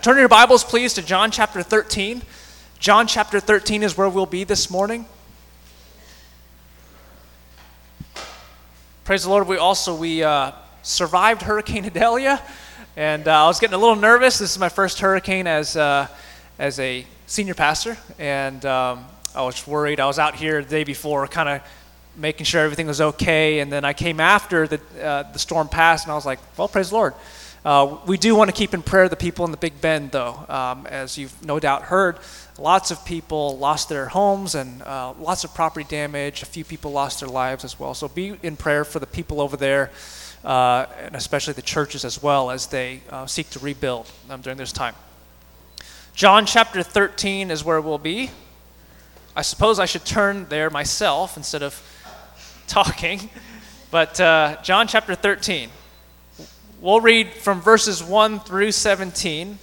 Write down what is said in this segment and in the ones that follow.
Turn your Bibles, please, to John chapter 13. John chapter 13 is where we'll be this morning. Praise the Lord. We also we uh, survived Hurricane Idalia, and uh, I was getting a little nervous. This is my first hurricane as uh, as a senior pastor, and um, I was worried. I was out here the day before, kind of making sure everything was okay, and then I came after the uh, the storm passed, and I was like, "Well, praise the Lord." Uh, we do want to keep in prayer the people in the Big Bend, though. Um, as you've no doubt heard, lots of people lost their homes and uh, lots of property damage. A few people lost their lives as well. So be in prayer for the people over there, uh, and especially the churches as well as they uh, seek to rebuild um, during this time. John chapter 13 is where we'll be. I suppose I should turn there myself instead of talking. But uh, John chapter 13. We'll read from verses 1 through 17.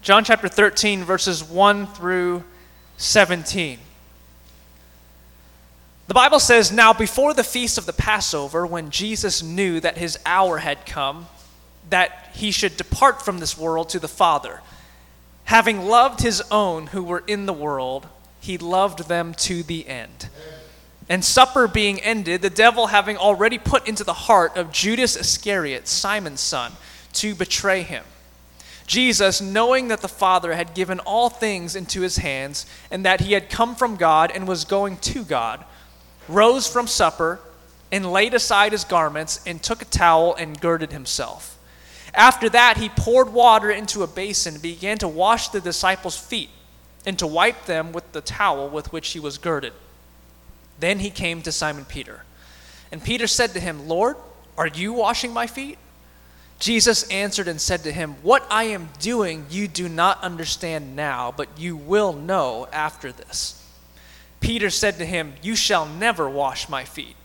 John chapter 13, verses 1 through 17. The Bible says, Now before the feast of the Passover, when Jesus knew that his hour had come, that he should depart from this world to the Father, having loved his own who were in the world, he loved them to the end. And supper being ended, the devil having already put into the heart of Judas Iscariot, Simon's son, to betray him. Jesus, knowing that the Father had given all things into his hands, and that he had come from God and was going to God, rose from supper and laid aside his garments and took a towel and girded himself. After that, he poured water into a basin and began to wash the disciples' feet and to wipe them with the towel with which he was girded. Then he came to Simon Peter. And Peter said to him, Lord, are you washing my feet? Jesus answered and said to him, What I am doing you do not understand now, but you will know after this. Peter said to him, You shall never wash my feet.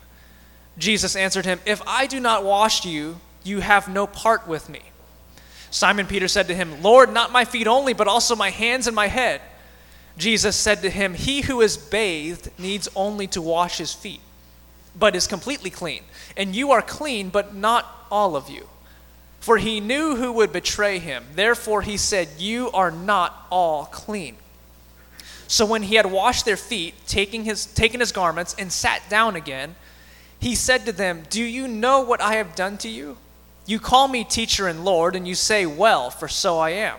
Jesus answered him, If I do not wash you, you have no part with me. Simon Peter said to him, Lord, not my feet only, but also my hands and my head. Jesus said to him, He who is bathed needs only to wash his feet, but is completely clean. And you are clean, but not all of you. For he knew who would betray him. Therefore he said, You are not all clean. So when he had washed their feet, taking his, taken his garments, and sat down again, he said to them, Do you know what I have done to you? You call me teacher and Lord, and you say, Well, for so I am.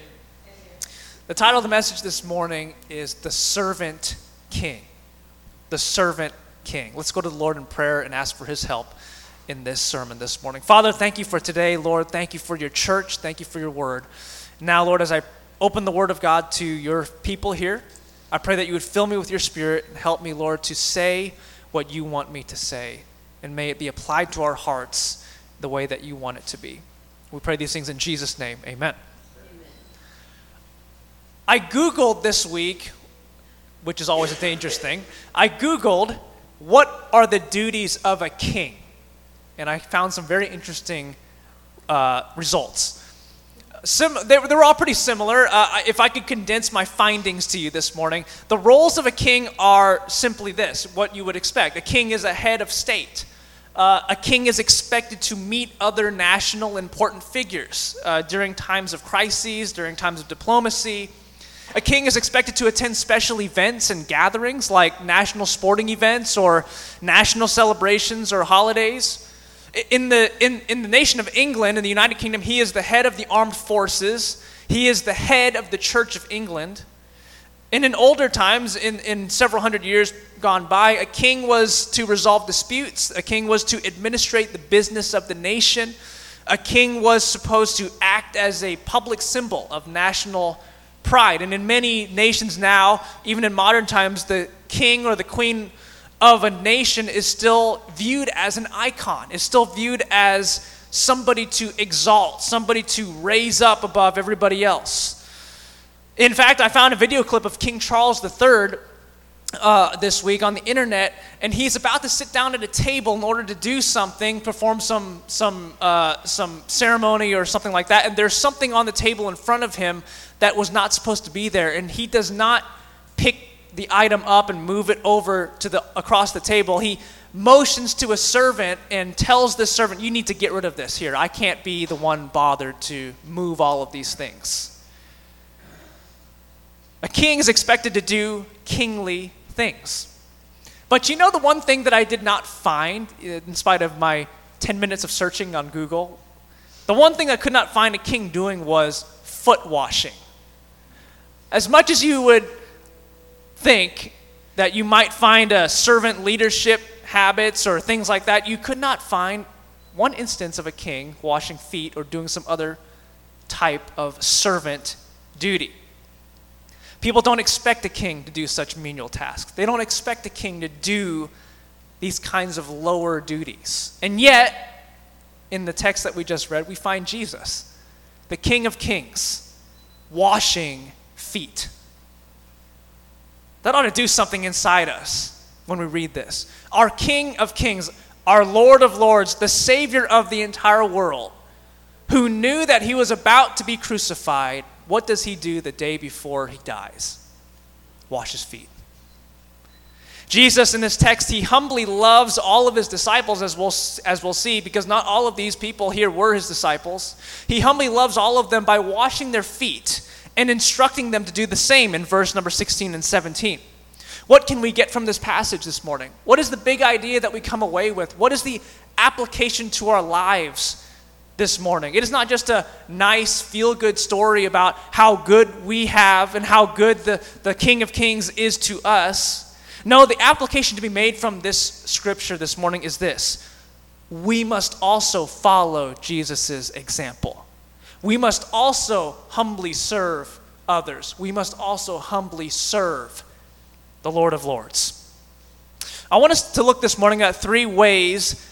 The title of the message this morning is The Servant King. The Servant King. Let's go to the Lord in prayer and ask for his help in this sermon this morning. Father, thank you for today. Lord, thank you for your church. Thank you for your word. Now, Lord, as I open the word of God to your people here, I pray that you would fill me with your spirit and help me, Lord, to say what you want me to say. And may it be applied to our hearts the way that you want it to be. We pray these things in Jesus' name. Amen. I Googled this week, which is always a dangerous thing. I Googled, what are the duties of a king? And I found some very interesting uh, results. Sim- they, they, were all pretty similar. Uh, if I could condense my findings to you this morning, the roles of a king are simply this what you would expect. A king is a head of state. Uh, a king is expected to meet other national important figures uh, during times of crises, during times of diplomacy, a king is expected to attend special events and gatherings like national sporting events or national celebrations or holidays. In the, in, in the nation of England, in the United Kingdom, he is the head of the armed forces, he is the head of the Church of England. And in older times, in, in several hundred years gone by, a king was to resolve disputes, a king was to administrate the business of the nation, a king was supposed to act as a public symbol of national pride. And in many nations now, even in modern times, the king or the queen of a nation is still viewed as an icon, is still viewed as somebody to exalt, somebody to raise up above everybody else. In fact, I found a video clip of King Charles III uh, this week on the internet, and he's about to sit down at a table in order to do something, perform some some uh, some ceremony or something like that. And there's something on the table in front of him that was not supposed to be there, and he does not pick the item up and move it over to the across the table. He motions to a servant and tells this servant, "You need to get rid of this here. I can't be the one bothered to move all of these things." A king is expected to do kingly things. But you know the one thing that I did not find, uh, in spite of my 10 minutes of searching on Google? The one thing I could not find a king doing was foot washing. As much as you would think that you might find a servant leadership habits or things like that, you could not find one instance of a king washing feet or doing some other type of servant duty. People don't expect a king to do such menial tasks. They don't expect a king to do these kinds of lower duties. And yet, in the text that we just read, we find Jesus, the King of Kings, washing feet. That ought to do something inside us when we read this. Our King of Kings, our Lord of Lords, the Savior of the entire world, who knew that he was about to be crucified what does he do the day before he dies? Wash his feet. Jesus, in this text, he humbly loves all of his disciples, as we'll, as we'll see, because not all of these people here were his disciples. He humbly loves all of them by washing their feet and instructing them to do the same in verse number 16 and 17. What can we get from this passage this morning? What is the big idea that we come away with? What is the application to our lives this morning. It is not just a nice, feel good story about how good we have and how good the, the King of Kings is to us. No, the application to be made from this scripture this morning is this we must also follow Jesus' example. We must also humbly serve others. We must also humbly serve the Lord of Lords. I want us to look this morning at three ways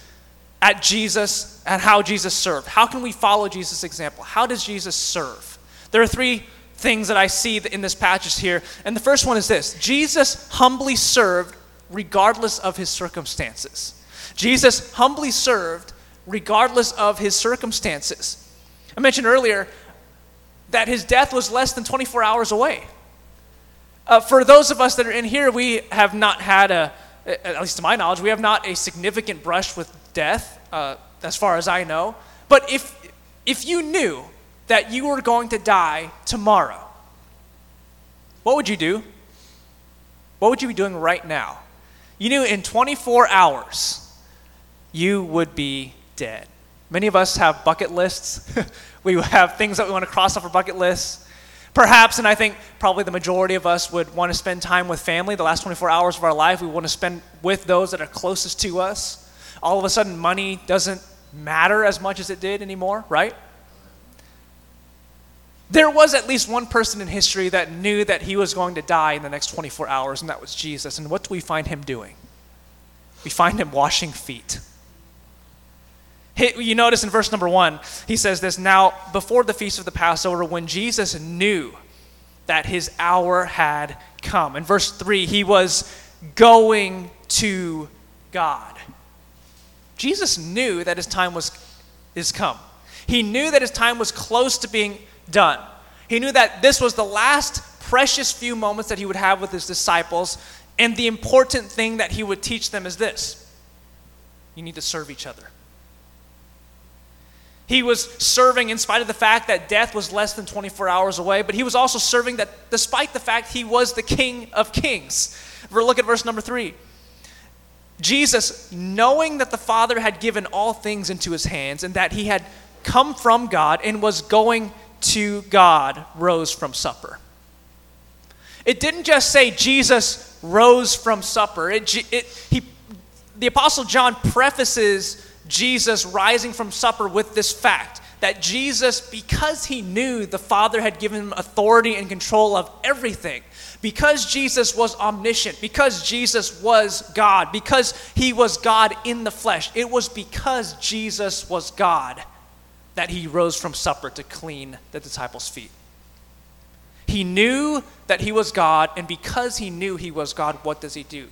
at Jesus and how Jesus served. How can we follow Jesus' example? How does Jesus serve? There are three things that I see in this passage here. And the first one is this Jesus humbly served regardless of his circumstances. Jesus humbly served regardless of his circumstances. I mentioned earlier that his death was less than 24 hours away. Uh, for those of us that are in here, we have not had a, at least to my knowledge, we have not a significant brush with death, uh, as far as I know. But if, if you knew that you were going to die tomorrow, what would you do? What would you be doing right now? You knew in 24 hours you would be dead. Many of us have bucket lists. we have things that we want to cross off our bucket lists. Perhaps, and I think probably the majority of us would want to spend time with family. The last 24 hours of our life, we want to spend with those that are closest to us all of a sudden money doesn't matter as much as it did anymore, right? There was at least one person in history that knew that he was going to die in the next 24 hours, and that was Jesus. And what do we find him doing? We find him washing feet. You notice in verse number one, he says this Now, before the feast of the Passover, when Jesus knew that his hour had come. In verse three, he was going to God. Jesus knew that his time was is come. He knew that his time was close to being done. He knew that this was the last precious few moments that he would have with his disciples, and the important thing that he would teach them is this you need to serve each other. He was serving in spite of the fact that death was less than 24 hours away, but he was also serving that despite the fact he was the King of Kings. Look at verse number three. Jesus, knowing that the Father had given all things into his hands and that he had come from God and was going to God, rose from supper. It didn't just say Jesus rose from supper. It, it, he, the Apostle John prefaces Jesus rising from supper with this fact that Jesus, because he knew the Father had given him authority and control of everything, because Jesus was omniscient, because Jesus was God, because he was God in the flesh, it was because Jesus was God that he rose from supper to clean the disciples' feet. He knew that he was God, and because he knew he was God, what does he do?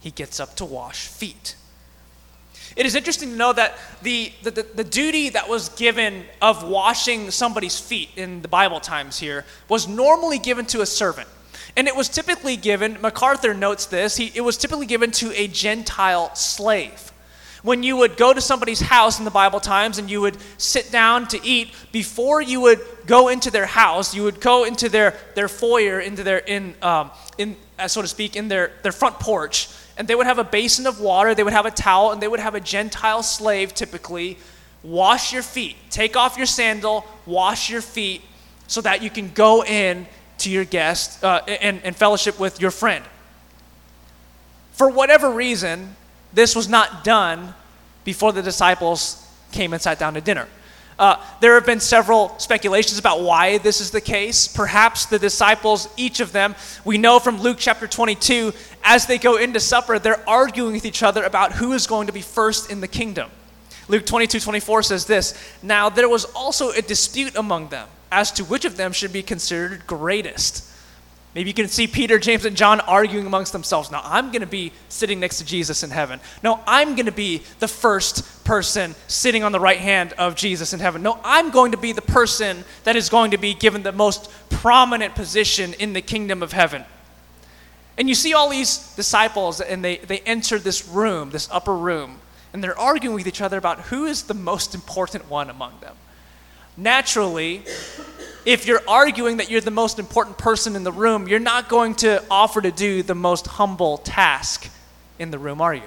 He gets up to wash feet. It is interesting to know that the, the, the, the, duty that was given of washing somebody's feet in the Bible times here was normally given to a servant. And it was typically given, MacArthur notes this, he, it was typically given to a Gentile slave. When you would go to somebody's house in the Bible times and you would sit down to eat, before you would go into their house, you would go into their, their foyer, into their, in, um, in, uh, so to speak, in their, their front porch, and they would have a basin of water, they would have a towel, and they would have a Gentile slave typically wash your feet. Take off your sandal, wash your feet, so that you can go in to your guest uh, and, and fellowship with your friend. For whatever reason, this was not done before the disciples came and sat down to dinner. Uh, there have been several speculations about why this is the case. Perhaps the disciples, each of them, we know from Luke chapter 22, as they go into supper, they're arguing with each other about who is going to be first in the kingdom. Luke 22 24 says this Now there was also a dispute among them as to which of them should be considered greatest. Maybe you can see Peter, James, and John arguing amongst themselves. Now, I'm going to be sitting next to Jesus in heaven. No, I'm going to be the first person sitting on the right hand of Jesus in heaven. No, I'm going to be the person that is going to be given the most prominent position in the kingdom of heaven. And you see all these disciples, and they, they enter this room, this upper room, and they're arguing with each other about who is the most important one among them. Naturally, if you're arguing that you're the most important person in the room, you're not going to offer to do the most humble task in the room, are you?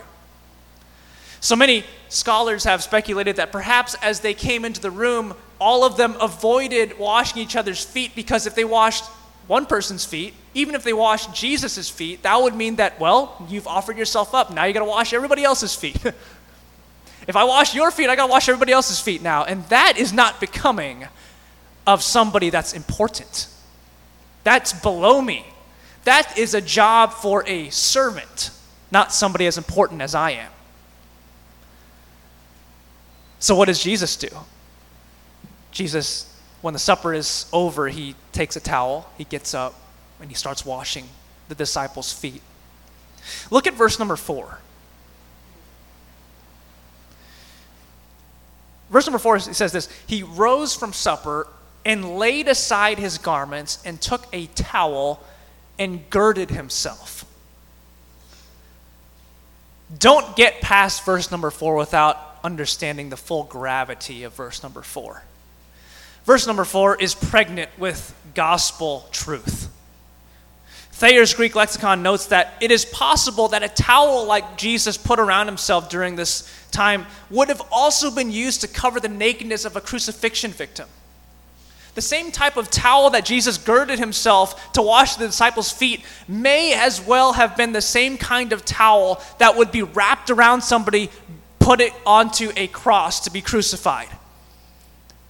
So many scholars have speculated that perhaps as they came into the room, all of them avoided washing each other's feet because if they washed one person's feet, even if they washed Jesus' feet, that would mean that, well, you've offered yourself up. Now you gotta wash everybody else's feet. if I wash your feet, I gotta wash everybody else's feet now. And that is not becoming of somebody that's important. That's below me. That is a job for a servant, not somebody as important as I am. So, what does Jesus do? Jesus, when the supper is over, he takes a towel, he gets up, and he starts washing the disciples' feet. Look at verse number four. Verse number four says this He rose from supper and laid aside his garments and took a towel and girded himself. Don't get past verse number four without understanding the full gravity of verse number four. Verse number four is pregnant with gospel truth. Thayer's Greek lexicon notes that it is possible that a towel like Jesus put around himself during this time would have also been used to cover the nakedness of a crucifixion victim. The same type of towel that Jesus girded himself to wash the disciples' feet may as well have been the same kind of towel that would be wrapped around somebody, put it onto a cross to be crucified.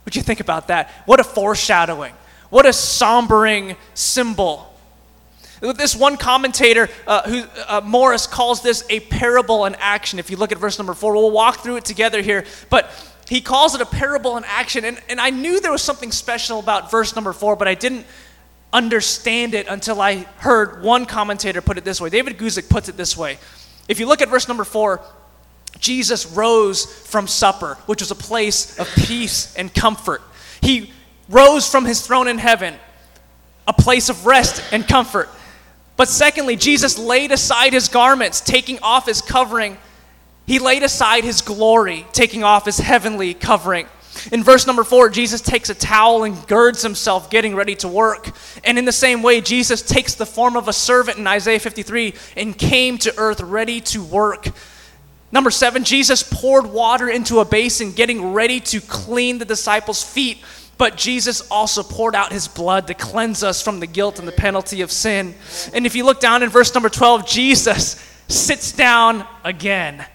Would you think about that? What a foreshadowing. What a sombering symbol. This one commentator, uh, who uh, Morris calls this a parable in action. If you look at verse number four, we'll walk through it together here. But he calls it a parable in action. And, and I knew there was something special about verse number four, but I didn't understand it until I heard one commentator put it this way. David Guzik puts it this way. If you look at verse number four, Jesus rose from supper, which was a place of peace and comfort. He rose from his throne in heaven, a place of rest and comfort. But secondly, Jesus laid aside his garments, taking off his covering he laid aside his glory, taking off his heavenly covering. In verse number four, Jesus takes a towel and girds himself, getting ready to work. And in the same way, Jesus takes the form of a servant in Isaiah 53 and came to earth ready to work. Number seven, Jesus poured water into a basin, getting ready to clean the disciples' feet. But Jesus also poured out his blood to cleanse us from the guilt and the penalty of sin. And if you look down in verse number 12, Jesus sits down again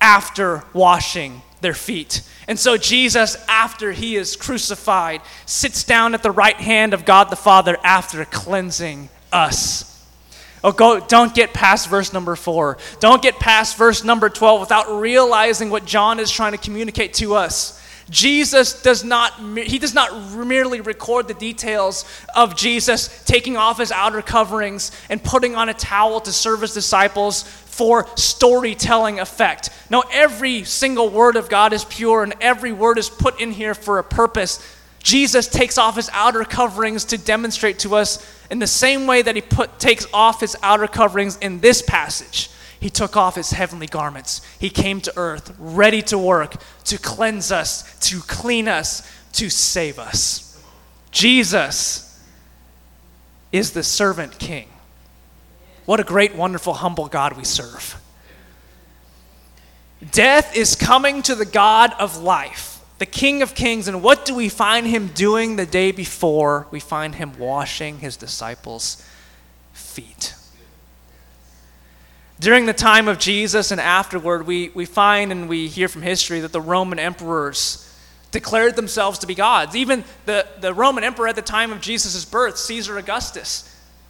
after washing their feet. And so Jesus, after he is crucified, sits down at the right hand of God the Father after cleansing us. Oh, go, don't get past verse number four. Don't get past verse number 12 without realizing what John is trying to communicate to us. Jesus does not, he does not merely record the details of Jesus taking off his outer coverings and putting on a towel to serve his disciples for storytelling effect. No, every single word of God is pure and every word is put in here for a purpose. Jesus takes off his outer coverings to demonstrate to us in the same way that he put, takes off his outer coverings in this passage. He took off his heavenly garments. He came to earth ready to work, to cleanse us, to clean us, to save us. Jesus is the servant king. What a great, wonderful, humble God we serve. Death is coming to the God of life, the King of kings, and what do we find him doing the day before? We find him washing his disciples' feet. During the time of Jesus and afterward, we, we find and we hear from history that the Roman emperors declared themselves to be gods. Even the, the Roman emperor at the time of Jesus' birth, Caesar Augustus,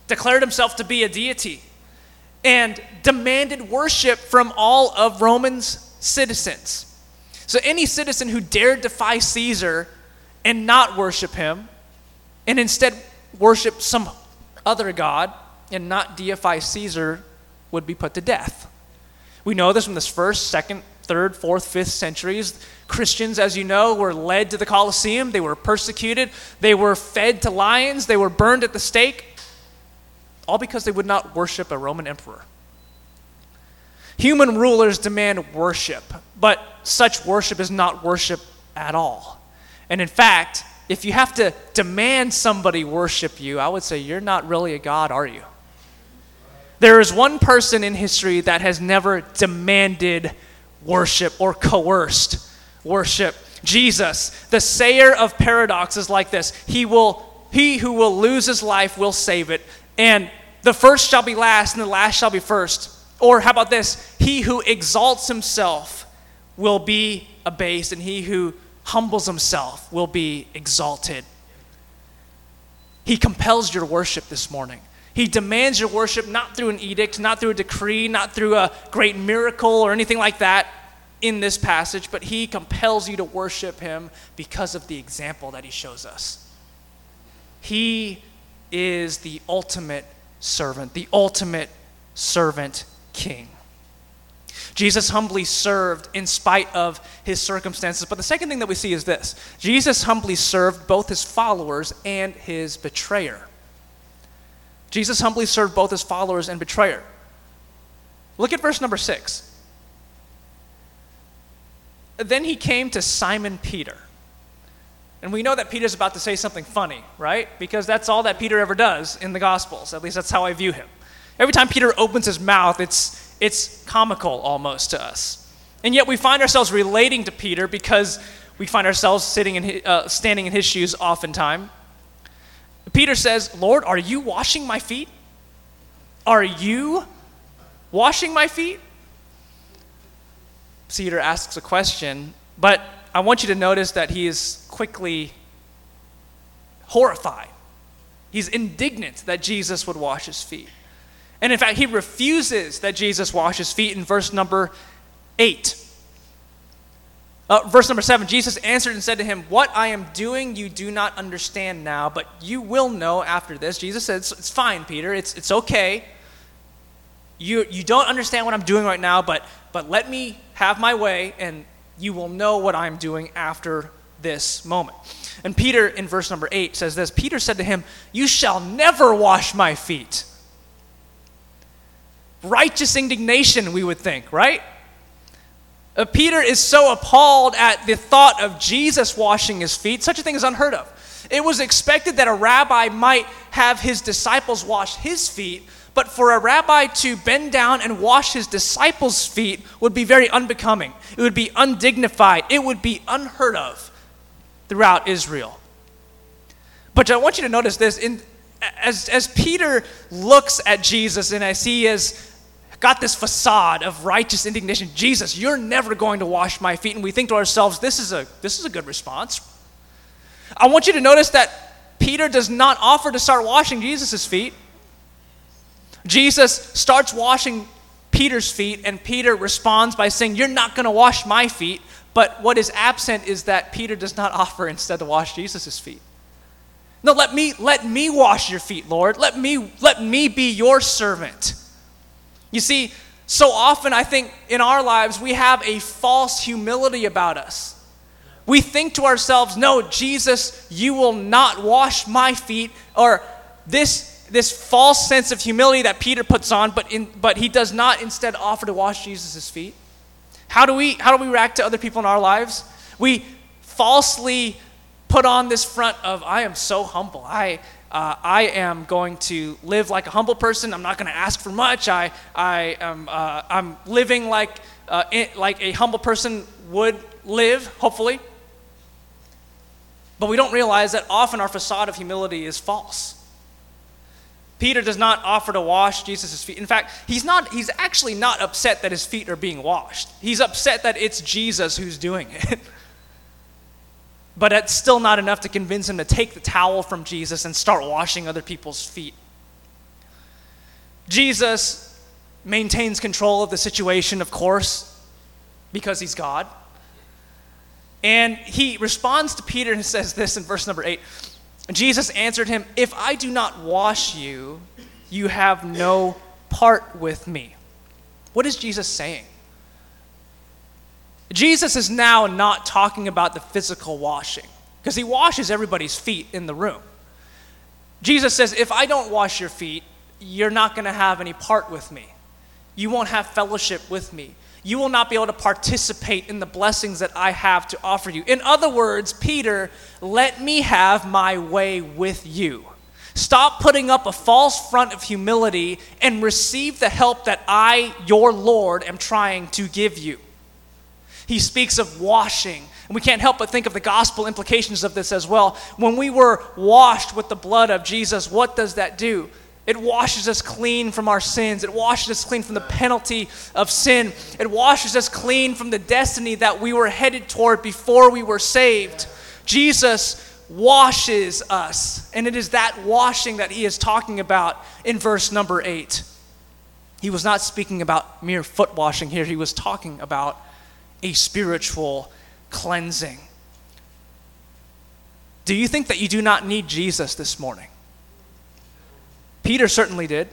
declared himself to be a deity and demanded worship from all of Rome's citizens. So any citizen who dared defy Caesar and not worship him, and instead worship some other god and not deify Caesar, would be put to death. We know this from the first, second, third, fourth, fifth centuries. Christians, as you know, were led to the Colosseum. They were persecuted. They were fed to lions. They were burned at the stake, all because they would not worship a Roman emperor. Human rulers demand worship, but such worship is not worship at all. And in fact, if you have to demand somebody worship you, I would say you're not really a God, are you? There is one person in history that has never demanded worship or coerced worship. Jesus, the sayer of paradoxes like this. He will he who will lose his life will save it, and the first shall be last and the last shall be first. Or how about this? He who exalts himself will be abased, and he who humbles himself will be exalted. He compels your worship this morning. He demands your worship not through an edict, not through a decree, not through a great miracle or anything like that in this passage, but he compels you to worship him because of the example that he shows us. He is the ultimate servant, the ultimate servant king. Jesus humbly served in spite of his circumstances. But the second thing that we see is this Jesus humbly served both his followers and his betrayer. Jesus humbly served both his followers and betrayer. Look at verse number six. Then he came to Simon Peter. And we know that Peter's about to say something funny, right? Because that's all that Peter ever does in the Gospels. At least that's how I view him. Every time Peter opens his mouth, it's, it's comical almost to us. And yet we find ourselves relating to Peter because we find ourselves sitting in his, uh, standing in his shoes oftentimes. Peter says, Lord, are you washing my feet? Are you washing my feet? Peter asks a question, but I want you to notice that he is quickly horrified. He's indignant that Jesus would wash his feet. And in fact, he refuses that Jesus wash his feet in verse number 8. Uh, verse number seven Jesus answered and said to him, What I am doing you do not understand now, but you will know after this. Jesus said, It's, it's fine, Peter. It's, it's okay. You, you don't understand what I'm doing right now, but, but let me have my way, and you will know what I'm doing after this moment. And Peter, in verse number eight, says this Peter said to him, You shall never wash my feet. Righteous indignation, we would think, right? Uh, Peter is so appalled at the thought of Jesus washing his feet, such a thing is unheard of. It was expected that a rabbi might have his disciples wash his feet, but for a rabbi to bend down and wash his disciples' feet would be very unbecoming. It would be undignified. It would be unheard of throughout Israel. But I want you to notice this in, as, as Peter looks at Jesus and as he is got this facade of righteous indignation. Jesus, you're never going to wash my feet. And we think to ourselves, this is a, this is a good response. I want you to notice that Peter does not offer to start washing Jesus' feet. Jesus starts washing Peter's feet, and Peter responds by saying, You're not going to wash my feet. But what is absent is that Peter does not offer instead to wash Jesus' feet. No, let me let me wash your feet, Lord. Let me let me be your servant. You see, so often I think in our lives we have a false humility about us. We think to ourselves, "No, Jesus, you will not wash my feet," or this this false sense of humility that Peter puts on, but in, but he does not instead offer to wash Jesus' feet. How do we how do we react to other people in our lives? We falsely put on this front of I am so humble. I uh, I am going to live like a humble person. I'm not going to ask for much. I I am uh, I'm living like uh, like a humble person would live, hopefully. But we don't realize that often our facade of humility is false. Peter does not offer to wash Jesus' feet. In fact, he's not he's actually not upset that his feet are being washed. He's upset that it's Jesus who's doing it. but it's still not enough to convince him to take the towel from Jesus and start washing other people's feet. Jesus maintains control of the situation, of course, because he's God. And he responds to Peter and says this in verse number 8 Jesus answered him, If I do not wash you, you have no part with me. What is Jesus saying? Jesus is now not talking about the physical washing, because he washes everybody's feet in the room. Jesus says, If I don't wash your feet, you're not going to have any part with me. You won't have fellowship with me you will not be able to participate in the blessings that I have to offer you. In other words, Peter, let me have my way with you. Stop putting up a false front of humility and receive the help that I, your Lord, am trying to give you. He speaks of washing. And we can't help but think of the gospel implications of this as well. When we were washed with the blood of Jesus, what does that do? It washes us clean from our sins. It washes us clean from the penalty of sin. It washes us clean from the destiny that we were headed toward before we were saved. Jesus washes us. And it is that washing that he is talking about in verse number 8. He was not speaking about mere foot washing here, he was talking about a spiritual cleansing. Do you think that you do not need Jesus this morning? Peter certainly did.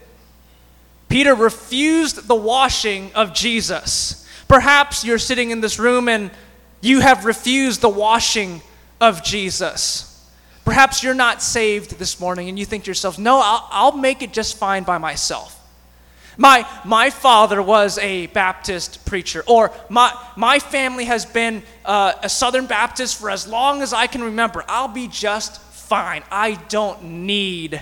Peter refused the washing of Jesus. Perhaps you're sitting in this room and you have refused the washing of Jesus. Perhaps you're not saved this morning and you think to yourself, no, I'll, I'll make it just fine by myself. My, my father was a Baptist preacher, or my, my family has been uh, a Southern Baptist for as long as I can remember. I'll be just fine. I don't need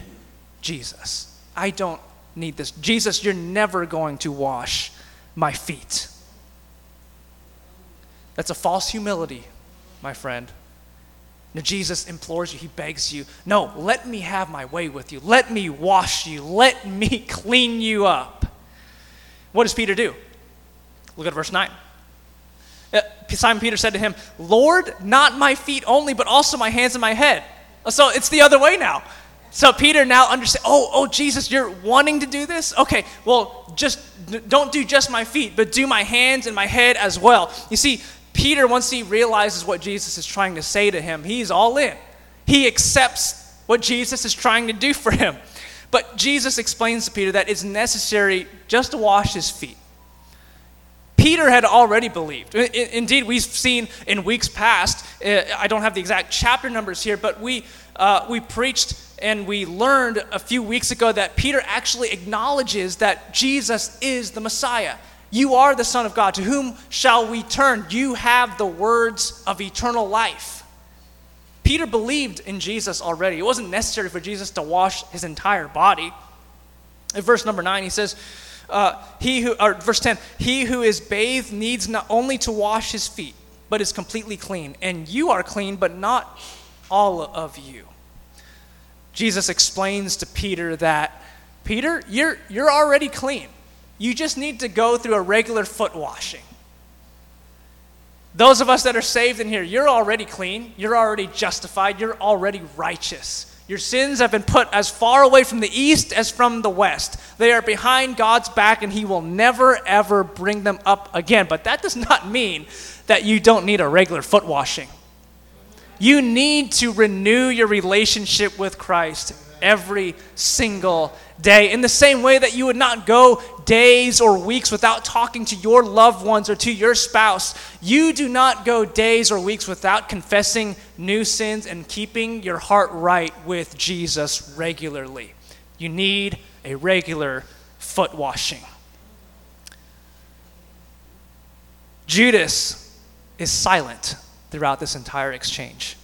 Jesus. I don't need this. Jesus, you're never going to wash my feet. That's a false humility, my friend. Now, Jesus implores you, he begs you, no, let me have my way with you. Let me wash you. Let me clean you up. What does Peter do? Look at verse 9. Uh, Simon Peter said to him, Lord, not my feet only, but also my hands and my head. So it's the other way now. So Peter now understands, oh, oh, Jesus, you're wanting to do this? Okay, well, just don't do just my feet, but do my hands and my head as well. You see, Peter, once he realizes what Jesus is trying to say to him, he's all in. He accepts what Jesus is trying to do for him. But Jesus explains to Peter that it's necessary just to wash his feet. Peter had already believed. Indeed, we've seen in weeks past, uh, I don't have the exact chapter numbers here, but we, uh, we preached and we learned a few weeks ago that Peter actually acknowledges that Jesus is the Messiah. You are the Son of God. To whom shall we turn? You have the words of eternal life. Peter believed in Jesus already. It wasn't necessary for Jesus to wash his entire body. In verse number 9, he says, uh, he who, or verse 10, he who is bathed needs not only to wash his feet, but is completely clean. And you are clean, but not all of you. Jesus explains to Peter that, Peter, you're, you're already clean. you just need to go through a regular foot washing. Those of us that are saved in here, you're already clean, you're already justified, you're already righteous. Your sins have been put as far away from the east as from the west. They are behind God's back, and He will never, ever bring them up again. But that does not mean that you don't need a regular foot washing. You need to renew your relationship with Christ every single day. In the same way that you would not go days or weeks without talking to your loved ones or to your spouse, you do not go days or weeks without confessing new sins and keeping your heart right with Jesus regularly. You need a regular foot washing. Judas is silent throughout this entire exchange.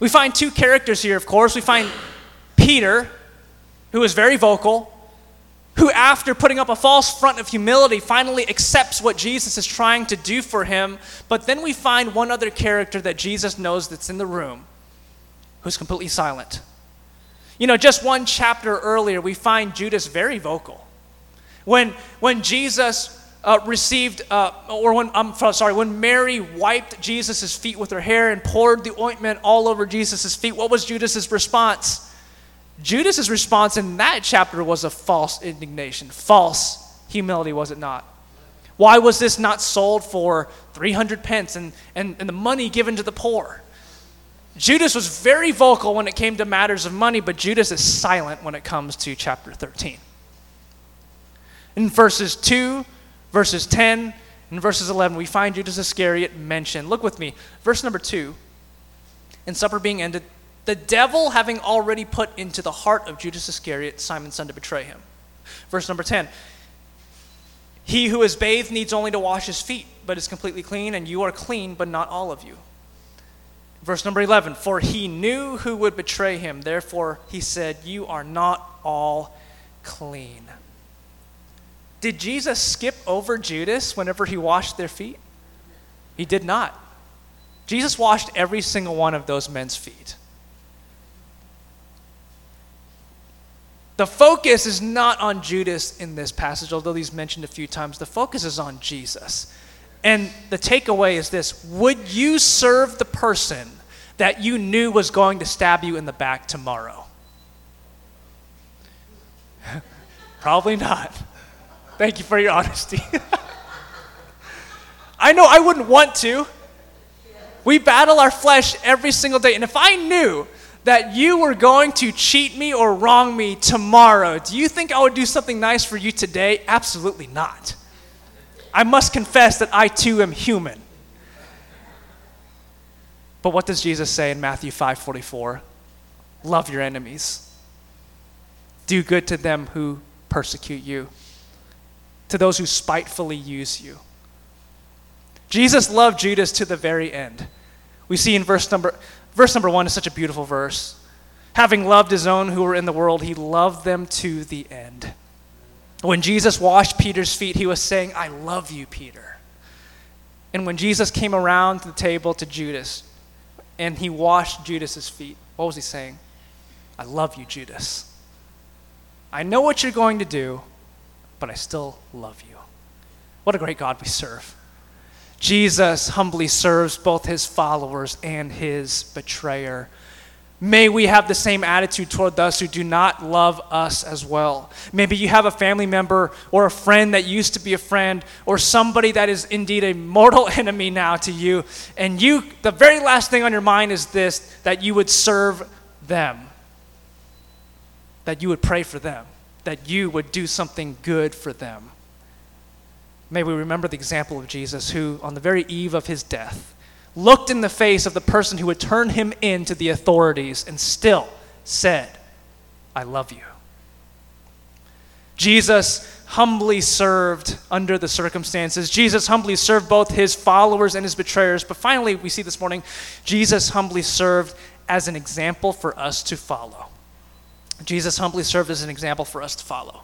We find two characters here, of course. We find Peter, who is very vocal, who, after putting up a false front of humility, finally accepts what Jesus is trying to do for him. But then we find one other character that Jesus knows that's in the room who's completely silent. You know, just one chapter earlier, we find Judas very vocal. When, when Jesus uh, received, uh, or when, I'm sorry, when Mary wiped Jesus' feet with her hair and poured the ointment all over Jesus' feet, what was Judas' response? Judas' response in that chapter was a false indignation, false humility, was it not? Why was this not sold for 300 pence and, and, and the money given to the poor? Judas was very vocal when it came to matters of money, but Judas is silent when it comes to chapter 13. In verses 2 verses 10 and verses 11, we find Judas Iscariot mentioned. Look with me. Verse number 2 In supper being ended, the devil having already put into the heart of Judas Iscariot, Simon's son, to betray him. Verse number 10 He who is bathed needs only to wash his feet, but is completely clean, and you are clean, but not all of you. Verse number 11 For he knew who would betray him, therefore he said, You are not all clean. Did Jesus skip over Judas whenever he washed their feet? He did not. Jesus washed every single one of those men's feet. The focus is not on Judas in this passage, although he's mentioned a few times. The focus is on Jesus. And the takeaway is this Would you serve the person that you knew was going to stab you in the back tomorrow? Probably not. Thank you for your honesty. I know I wouldn't want to. We battle our flesh every single day. And if I knew that you were going to cheat me or wrong me tomorrow, do you think I would do something nice for you today? Absolutely not. I must confess that I too am human. But what does Jesus say in Matthew 5:44? Love your enemies. Do good to them who persecute you to those who spitefully use you. Jesus loved Judas to the very end. We see in verse number verse number 1 is such a beautiful verse. Having loved his own who were in the world, he loved them to the end. When Jesus washed Peter's feet, he was saying, I love you, Peter. And when Jesus came around the table to Judas and he washed Judas's feet, what was he saying? I love you, Judas. I know what you're going to do, but I still love you. What a great God we serve. Jesus humbly serves both his followers and his betrayer. May we have the same attitude toward those who do not love us as well. Maybe you have a family member or a friend that used to be a friend or somebody that is indeed a mortal enemy now to you, and you the very last thing on your mind is this that you would serve them. That you would pray for them that you would do something good for them. May we remember the example of Jesus, who, on the very eve of his death, looked in the face of the person who would turn him in to the authorities and still said, I love you. Jesus humbly served under the circumstances. Jesus humbly served both his followers and his betrayers. But finally, we see this morning, Jesus humbly served as an example for us to follow. Jesus humbly served as an example for us to follow.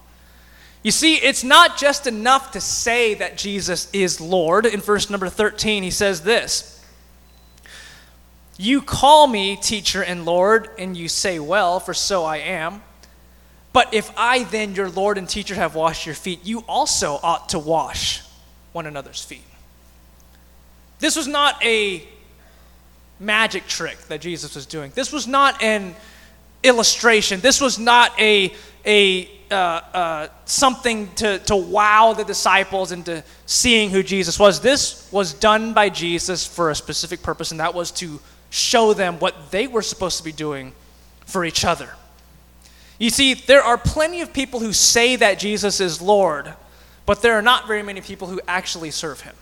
You see, it's not just enough to say that Jesus is Lord. In verse number 13, he says this You call me teacher and Lord, and you say, Well, for so I am. But if I, then, your Lord and teacher, have washed your feet, you also ought to wash one another's feet. This was not a magic trick that Jesus was doing. This was not an illustration. This was not a, a uh, uh, something to, to wow the disciples into seeing who Jesus was. This was done by Jesus for a specific purpose, and that was to show them what they were supposed to be doing for each other. You see, there are plenty of people who say that Jesus is Lord, but there are not very many people who actually serve him.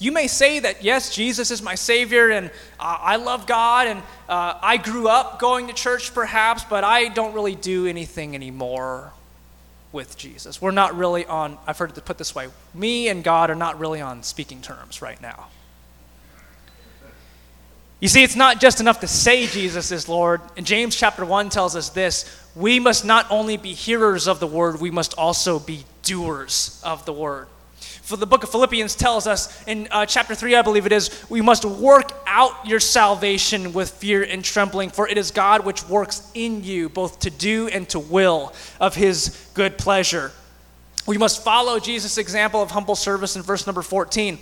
You may say that, yes, Jesus is my Savior and uh, I love God and uh, I grew up going to church perhaps, but I don't really do anything anymore with Jesus. We're not really on, I've heard it put this way me and God are not really on speaking terms right now. You see, it's not just enough to say Jesus is Lord. And James chapter 1 tells us this we must not only be hearers of the word, we must also be doers of the word. For the book of Philippians tells us in uh, chapter 3, I believe it is, we must work out your salvation with fear and trembling, for it is God which works in you both to do and to will of his good pleasure. We must follow Jesus' example of humble service in verse number 14.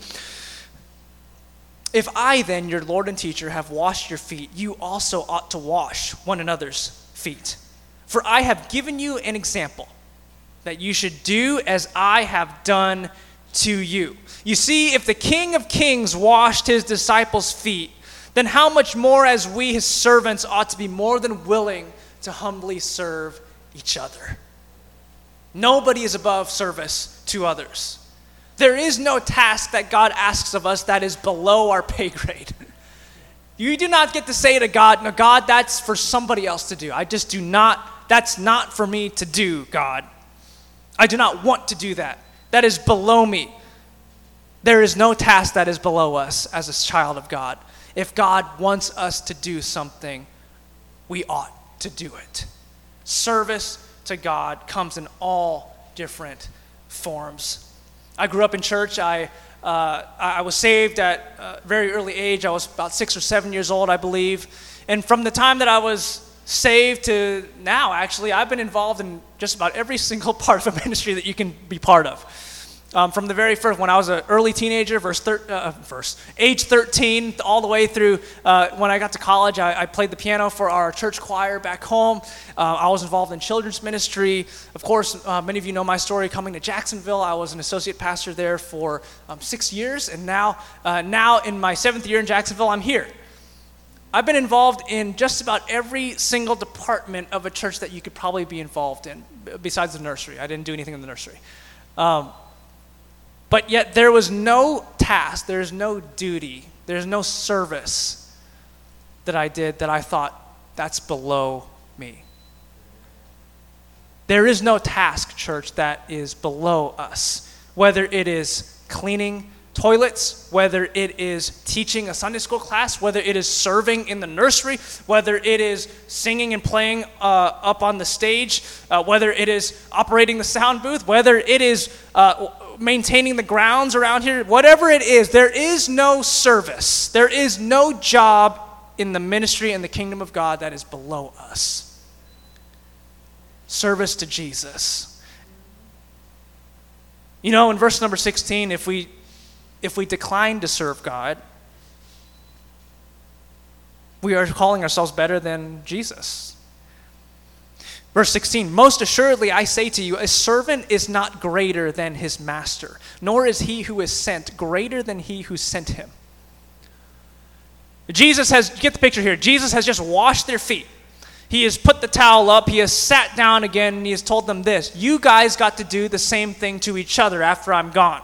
If I, then, your Lord and teacher, have washed your feet, you also ought to wash one another's feet. For I have given you an example that you should do as I have done to you. You see, if the King of Kings washed his disciples' feet, then how much more as we, his servants, ought to be more than willing to humbly serve each other. Nobody is above service to others. There is no task that God asks of us that is below our pay grade. You do not get to say to God, No, God, that's for somebody else to do. I just do not, that's not for me to do, God. I do not want to do that that is below me. There is no task that is below us as a child of God. If God wants us to do something, we ought to do it. Service to God comes in all different forms. I grew up in church. I, uh, I was saved at a very early age. I was about six or seven years old, I believe. And from the time that I was saved to now, actually, I've been involved in just about every single part of a ministry that you can be part of. Um, from the very first, when I was an early teenager, verse, thir- uh, verse age 13, all the way through uh, when I got to college, I, I, played the piano for our church choir back home. Uh, I was involved in children's ministry. Of course, uh, many of you know my story. Coming to Jacksonville, I was an associate pastor there for um, six years, and now, uh, now in my seventh year in Jacksonville, I'm here. I've been involved in just about every single department of a church that you could probably be involved in, besides the nursery. I didn't do anything in the nursery. Um, but yet there was no task, there's no duty, there's no service that I did that I thought that's below me. There is no task, church, that is below us, whether it is cleaning toilets, whether it is teaching a Sunday school class, whether it is serving in the nursery, whether it is singing and playing uh, up on the stage, uh, whether it is operating the sound booth, whether it is uh, maintaining the grounds around here, whatever it is, there is no service, there is no job in the ministry and the kingdom of God that is below us. Service to Jesus. You know, in verse number 16, if we if we decline to serve God, we are calling ourselves better than Jesus. Verse 16 Most assuredly, I say to you, a servant is not greater than his master, nor is he who is sent greater than he who sent him. Jesus has, get the picture here, Jesus has just washed their feet. He has put the towel up, he has sat down again, and he has told them this You guys got to do the same thing to each other after I'm gone.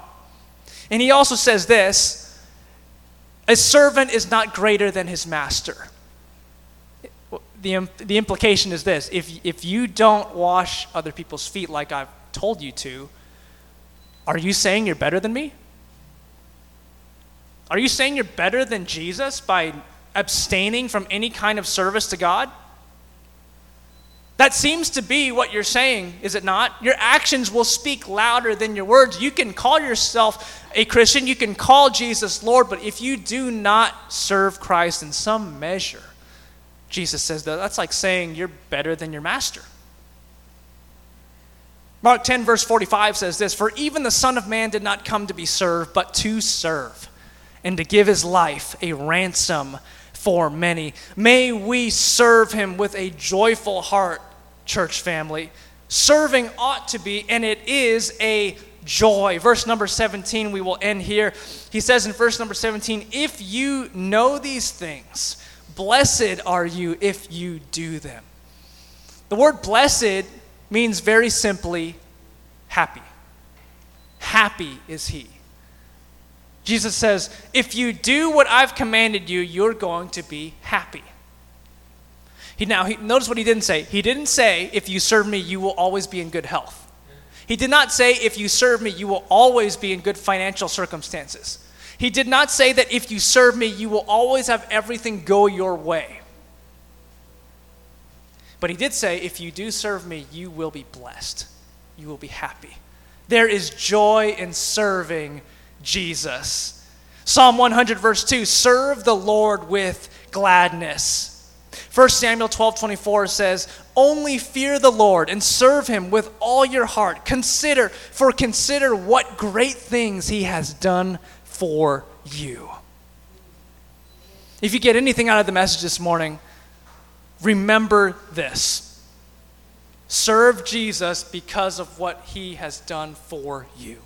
And he also says this a servant is not greater than his master. The, the implication is this if, if you don't wash other people's feet like I've told you to, are you saying you're better than me? Are you saying you're better than Jesus by abstaining from any kind of service to God? That seems to be what you're saying, is it not? Your actions will speak louder than your words. You can call yourself a Christian, you can call Jesus Lord, but if you do not serve Christ in some measure, Jesus says that that's like saying you're better than your master. Mark 10, verse 45 says this For even the Son of Man did not come to be served, but to serve, and to give his life a ransom for many. May we serve him with a joyful heart, church family. Serving ought to be, and it is, a joy. Verse number 17, we will end here. He says in verse number 17, If you know these things, blessed are you if you do them. The word blessed means very simply happy. Happy is he. Jesus says, if you do what I've commanded you, you're going to be happy. He, now, he, notice what he didn't say. He didn't say, if you serve me, you will always be in good health. He did not say, if you serve me, you will always be in good financial circumstances. He did not say that if you serve me, you will always have everything go your way. But he did say, if you do serve me, you will be blessed. You will be happy. There is joy in serving Jesus. Psalm 100, verse 2 Serve the Lord with gladness. 1 Samuel 12, 24 says, Only fear the Lord and serve him with all your heart. Consider, for consider what great things he has done for you. If you get anything out of the message this morning, remember this serve Jesus because of what he has done for you.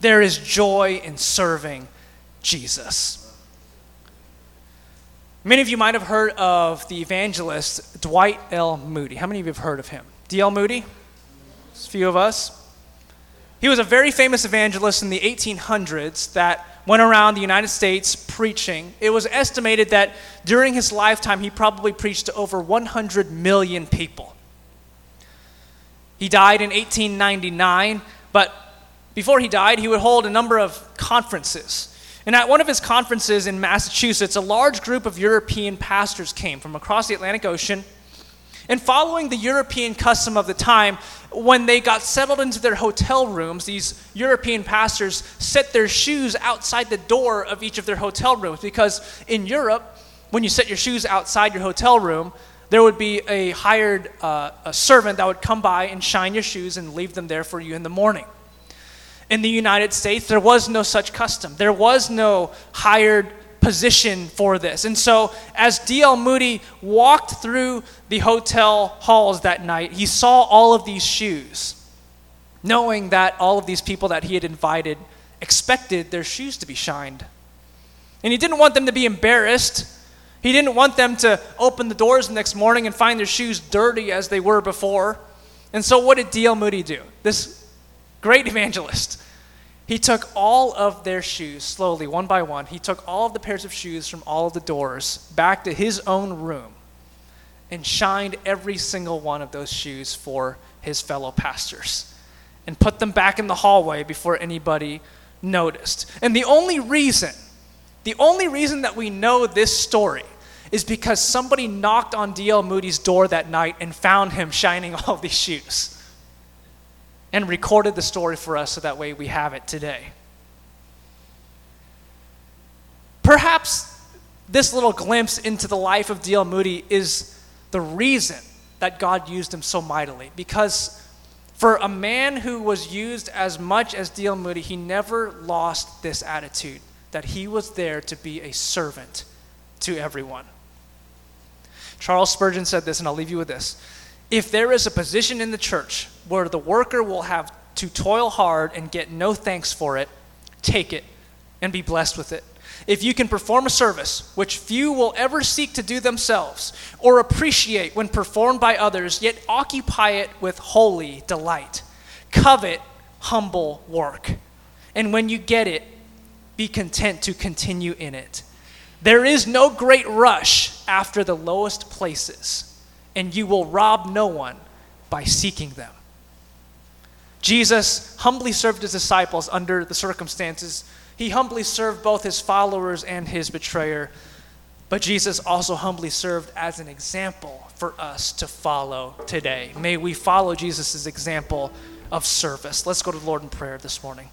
There is joy in serving Jesus. Many of you might have heard of the evangelist Dwight L. Moody. How many of you have heard of him? D.L. Moody? a few of us. He was a very famous evangelist in the 1800s that went around the United States preaching. It was estimated that during his lifetime, he probably preached to over 100 million people. He died in 1899, but before he died, he would hold a number of conferences. And at one of his conferences in Massachusetts, a large group of European pastors came from across the Atlantic Ocean. And following the European custom of the time, when they got settled into their hotel rooms, these European pastors set their shoes outside the door of each of their hotel rooms because in Europe, when you set your shoes outside your hotel room, there would be a hired uh, a servant that would come by and shine your shoes and leave them there for you in the morning. In the United States, there was no such custom. There was no hired position for this. And so, as D.L. Moody walked through the hotel halls that night, he saw all of these shoes, knowing that all of these people that he had invited expected their shoes to be shined. And he didn't want them to be embarrassed. He didn't want them to open the doors the next morning and find their shoes dirty as they were before. And so, what did D.L. Moody do? This great evangelist. He took all of their shoes, slowly, one by one. He took all of the pairs of shoes from all of the doors back to his own room and shined every single one of those shoes for his fellow pastors and put them back in the hallway before anybody noticed. And the only reason, the only reason that we know this story is because somebody knocked on D.L. Moody's door that night and found him shining all these shoes and recorded the story for us so that way we have it today. Perhaps this little glimpse into the life of D.L. Moody is the reason that God used him so mightily. Because for a man who was used as much as D.L. Moody, he never lost this attitude that he was there to be a servant to everyone. Charles Spurgeon said this, and I'll leave you with this. If there is a position in the church where the worker will have to toil hard and get no thanks for it, take it and be blessed with it. If you can perform a service which few will ever seek to do themselves or appreciate when performed by others, yet occupy it with holy delight, covet humble work. And when you get it, be content to continue in it. There is no great rush after the lowest places, and you will rob no one by seeking them. Jesus humbly served his disciples under the circumstances. He humbly served both his followers and his betrayer. But Jesus also humbly served as an example for us to follow today. May we follow Jesus' example of service. Let's go to the Lord in prayer this morning.